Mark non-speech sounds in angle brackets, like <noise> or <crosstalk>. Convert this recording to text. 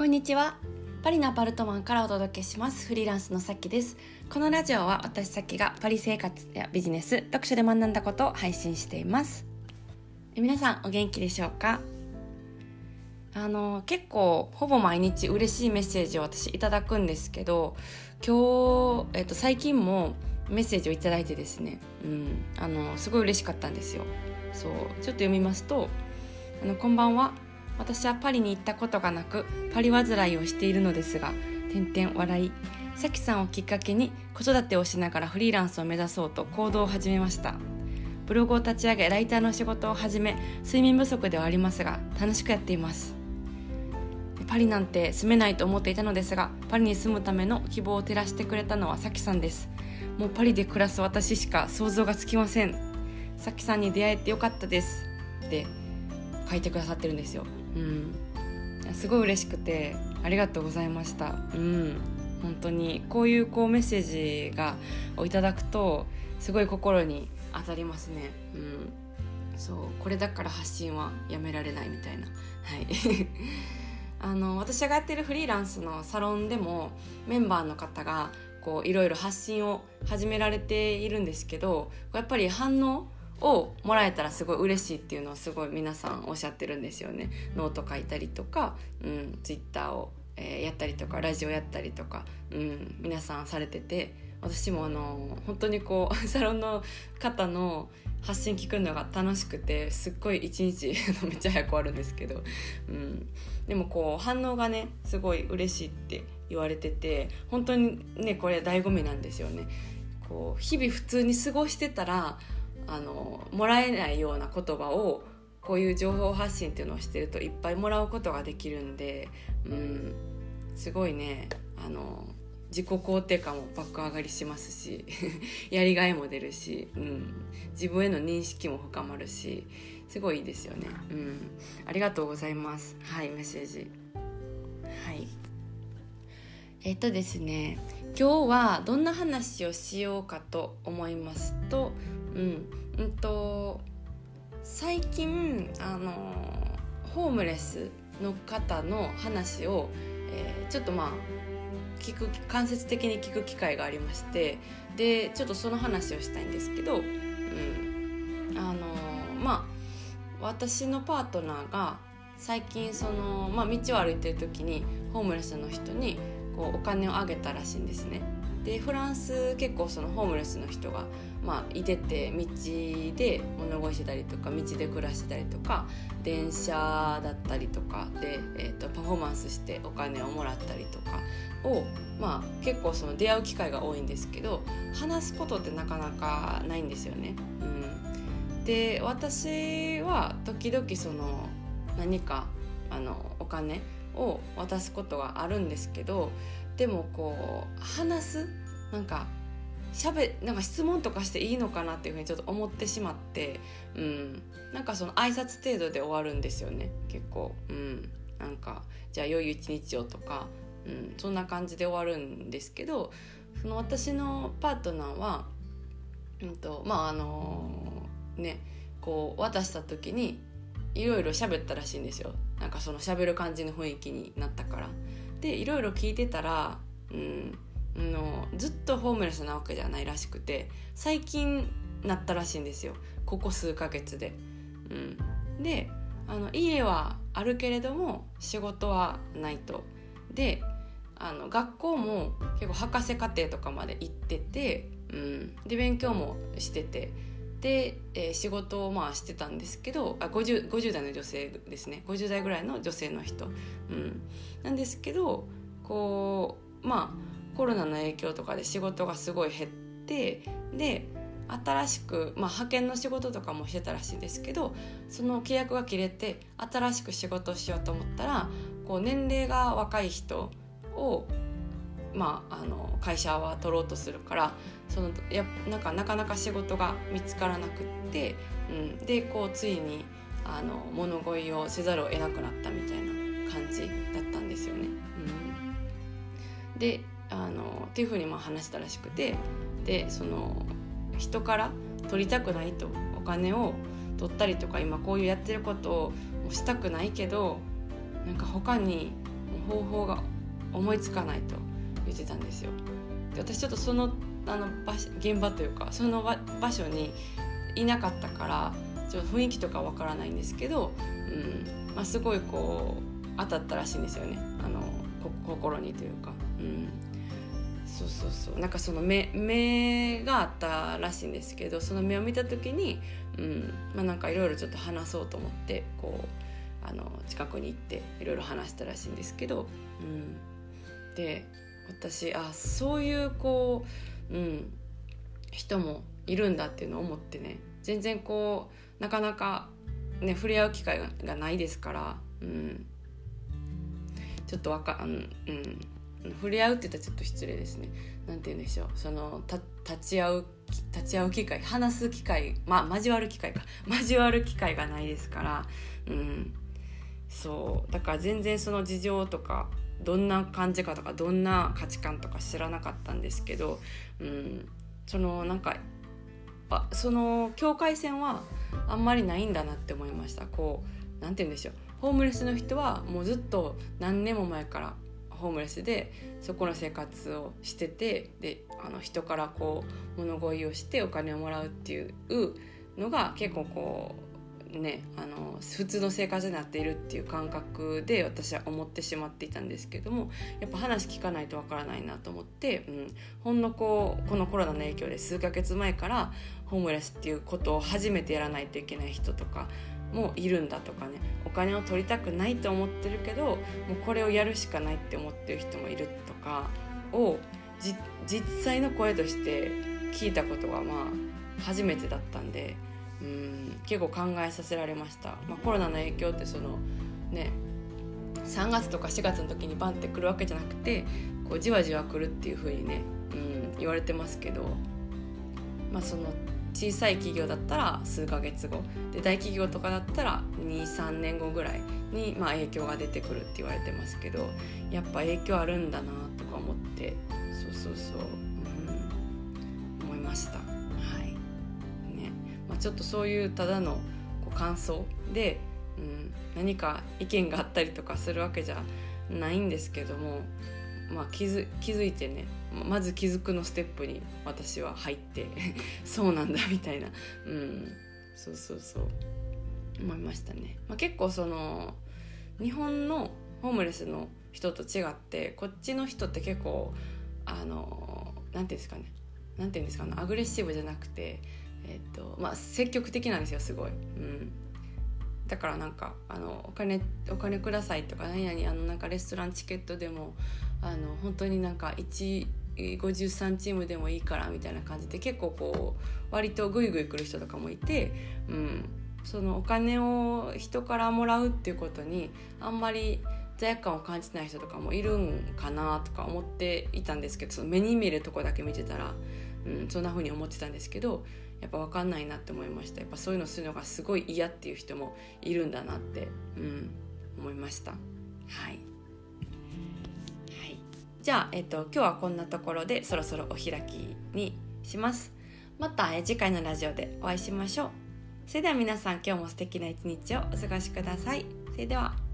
こんにちは。パリのアパルトマンからお届けします。フリーランスのさきです。このラジオは私さきがパリ生活やビジネス読書で学んだことを配信しています。皆さんお元気でしょうか？あの結構ほぼ毎日嬉しいメッセージを私いただくんですけど今日、えっと、最近もメッセージを頂いてですね、うん、あのすごい嬉しかったんですよ。そう。ちょっと読みますとあのこんばんは。私はパリに行ったことがなくパリ煩いをしているのですが点々笑い。さきさんをきっかけに子育てをしながらフリーランスを目指そうと行動を始めました。ブログを立ち上げライターの仕事を始め睡眠不足ではありますが楽しくやっています。パリなんて住めないと思っていたのですがパリに住むための希望を照らしてくれたのはさきさんです。もうパリで暮らす私しか想像がつきません。さきさんに出会えてよかったです。って書いてくださってるんですよ。うん。すごい嬉しくてありがとうございました。うん。本当にこういうこうメッセージがをいただくとすごい心に当たりますね。うん。そうこれだから発信はやめられないみたいな。はい。<laughs> あの私がやってるフリーランスのサロンでもメンバーの方がこういろいろ発信を始められているんですけどやっぱり反応をもらえたらすごい嬉しいっていうのをすごい皆さんおっしゃってるんですよね。ノート書いたりとか、うん、ツイッターを、えー、やったりとかラジオやったりとか、うん、皆さんされてて私もあの本当にこう <laughs> サロンの方の発信聞くのが楽しくてすっごい一日 <laughs> めっちゃ早く終わるんですけど、うん、でもこう反応がねすごい嬉しいって言われてて本当にねこれ醍醐味なんですよね。こう日々普通に過ごしてたらあのもらえないような言葉をこういう情報発信っていうのをしてるといっぱいもらうことができるんで、うん、すごいねあの自己肯定感も爆上がりしますし <laughs> やりがいも出るし、うん、自分への認識も深まるしすごいいいですよね、うん、ありがとうございます。はいメッセージ。はい。えっとですね今日はどんな話をしようかと思いますとうんうんと最近あのホームレスの方の話を、えー、ちょっとまあ聞く間接的に聞く機会がありましてでちょっとその話をしたいんですけど、うん、あのまあ私のパートナーが最近その、まあ、道を歩いてる時にホームレスの人にこうお金をあげたらしいんですね。でフランス結構そのホームレスの人が、まあ、いてて道で物乞いしてたりとか道で暮らしてたりとか電車だったりとかで、えーと、パフォーマンスしてお金をもらったりとかを、まあ、結構その出会う機会が多いんですけど話すことってなかなかないんですよね。うん、で私は時々その何かあのお金を渡すことがあるんですけどでもこう話すなんかしゃべなんか質問とかしていいのかなっていうふうにちょっと思ってしまって、うん、なんかその挨拶程度で終わるんですよね結構、うん、なんかじゃあ良い一日をとか、うん、そんな感じで終わるんですけどその私のパートナーは、うんとまああのねこう渡した時にいろいろ喋ったらしいんですよ。なんかその喋る感じの雰囲気になったから。でいろいろ聞いてたら、うん、のずっとホームレスなわけじゃないらしくて最近なったらしいんですよここ数ヶ月で。うん、であの家はあるけれども仕事はないと。であの学校も結構博士課程とかまで行ってて、うん、で勉強もしててで、えー、仕事をまあしてたんですけどあ 50, 50代の女性ですね。50代ぐらいの女性の人、うん、なんですけどこうまあコロナの影響とかで仕事がすごい減ってで新しく、まあ、派遣の仕事とかもしてたらしいですけどその契約が切れて新しく仕事をしようと思ったらこう年齢が若い人をまあ、あの会社は取ろうとするからそのやなんかなかなか仕事が見つからなくって、うん、でこうついにあの物乞いをせざるを得なくなったみたいな感じだったんですよね。うん、であのっていうふうにまあ話したらしくてでその人から取りたくないとお金を取ったりとか今こういうやってることをしたくないけどなんか他に方法が思いつかないと。言ってたんですよ。で私ちょっとそのあの場現場というかその場所にいなかったからちょっと雰囲気とかわからないんですけど、うんまあ、すごいこう当たったらしいんですよねあの心にというか。うんそうそうそうなんかその目目があったらしいんですけどその目を見た時に、うんまあ、なんかいろいろちょっと話そうと思ってこうあの近くに行っていろいろ話したらしいんですけど、うん、で私あそういうこう、うん、人もいるんだっていうのを思ってね。全然こうなかなか、ね、触れ合う機会がないですから、うん、ちょっとわかうん、うん。触れ合うって言ったらちょっと失礼ですね。なんて言うんでしょう。その立ち会う立ち会う機会話す機会まあ交わる機会か。交わる機会がないですからうん。そう。だから全然その事情とかどんな感じかとかどんな価値観とか知らなかったんですけど、うん、そのなんかあその境界線はあんまりないんだなって思いました。こうなんて言うんでしょう。ホームレスの人はもうずっと何年も前からホームレスでそこの生活をしててであの人からこう物乞いをしてお金をもらうっていうのが結構こうねあの普通の生活になっているっていう感覚で私は思ってしまっていたんですけどもやっぱ話聞かないとわからないなと思って、うん、ほんのこうこのコロナの影響で数ヶ月前からホームレスっていうことを初めてやらないといけない人とかもいるんだとかねお金を取りたくないと思ってるけどもうこれをやるしかないって思ってる人もいるとかを実際の声として聞いたことはまあ初めてだったんでうん結構考えさせられました、まあ、コロナの影響ってそのね3月とか4月の時にバンってくるわけじゃなくてこうじわじわ来るっていう風にね、うん、言われてますけどまあその小さい企業だったら数ヶ月後で大企業とかだったら23年後ぐらいに、まあ、影響が出てくるって言われてますけどやっぱ影響あるんだなとか思ってそうそうそう、うん、思いました。まあ、ちょっとそういうただのこう感想で、うん、何か意見があったりとかするわけじゃないんですけども、まあ、気づ気づいてねまず気づくのステップに私は入って <laughs> そうなんだみたいなうんそうそうそう思いましたね、まあ、結構その日本のホームレスの人と違ってこっちの人って結構あのなんていうんですかねなんていうんですかねアグレッシブじゃなくてえっとまあ積極的なんですよすごい、うん、だからなんかあのお金お金くださいとか何々あのなんかレストランチケットでもあの本当になんか1 53チームでもいいからみたいな感じで結構こう割とグイグイ来る人とかもいて、うん、そのお金を人からもらうっていうことにあんまり罪悪感を感じない人とかもいるんかなとか思っていたんですけどその目に見えるとこだけ見てたら、うん、そんな風に思ってたんですけどやっぱ分かんないなって思いましたやっぱそういうのするのがすごい嫌っていう人もいるんだなって、うん、思いました。はいはいじゃあ、えっと、今日はこんなところでそろそろお開きにします。また、次回のラジオでお会いしましょう。それでは皆さん今日も素敵な一日をお過ごしください。それでは。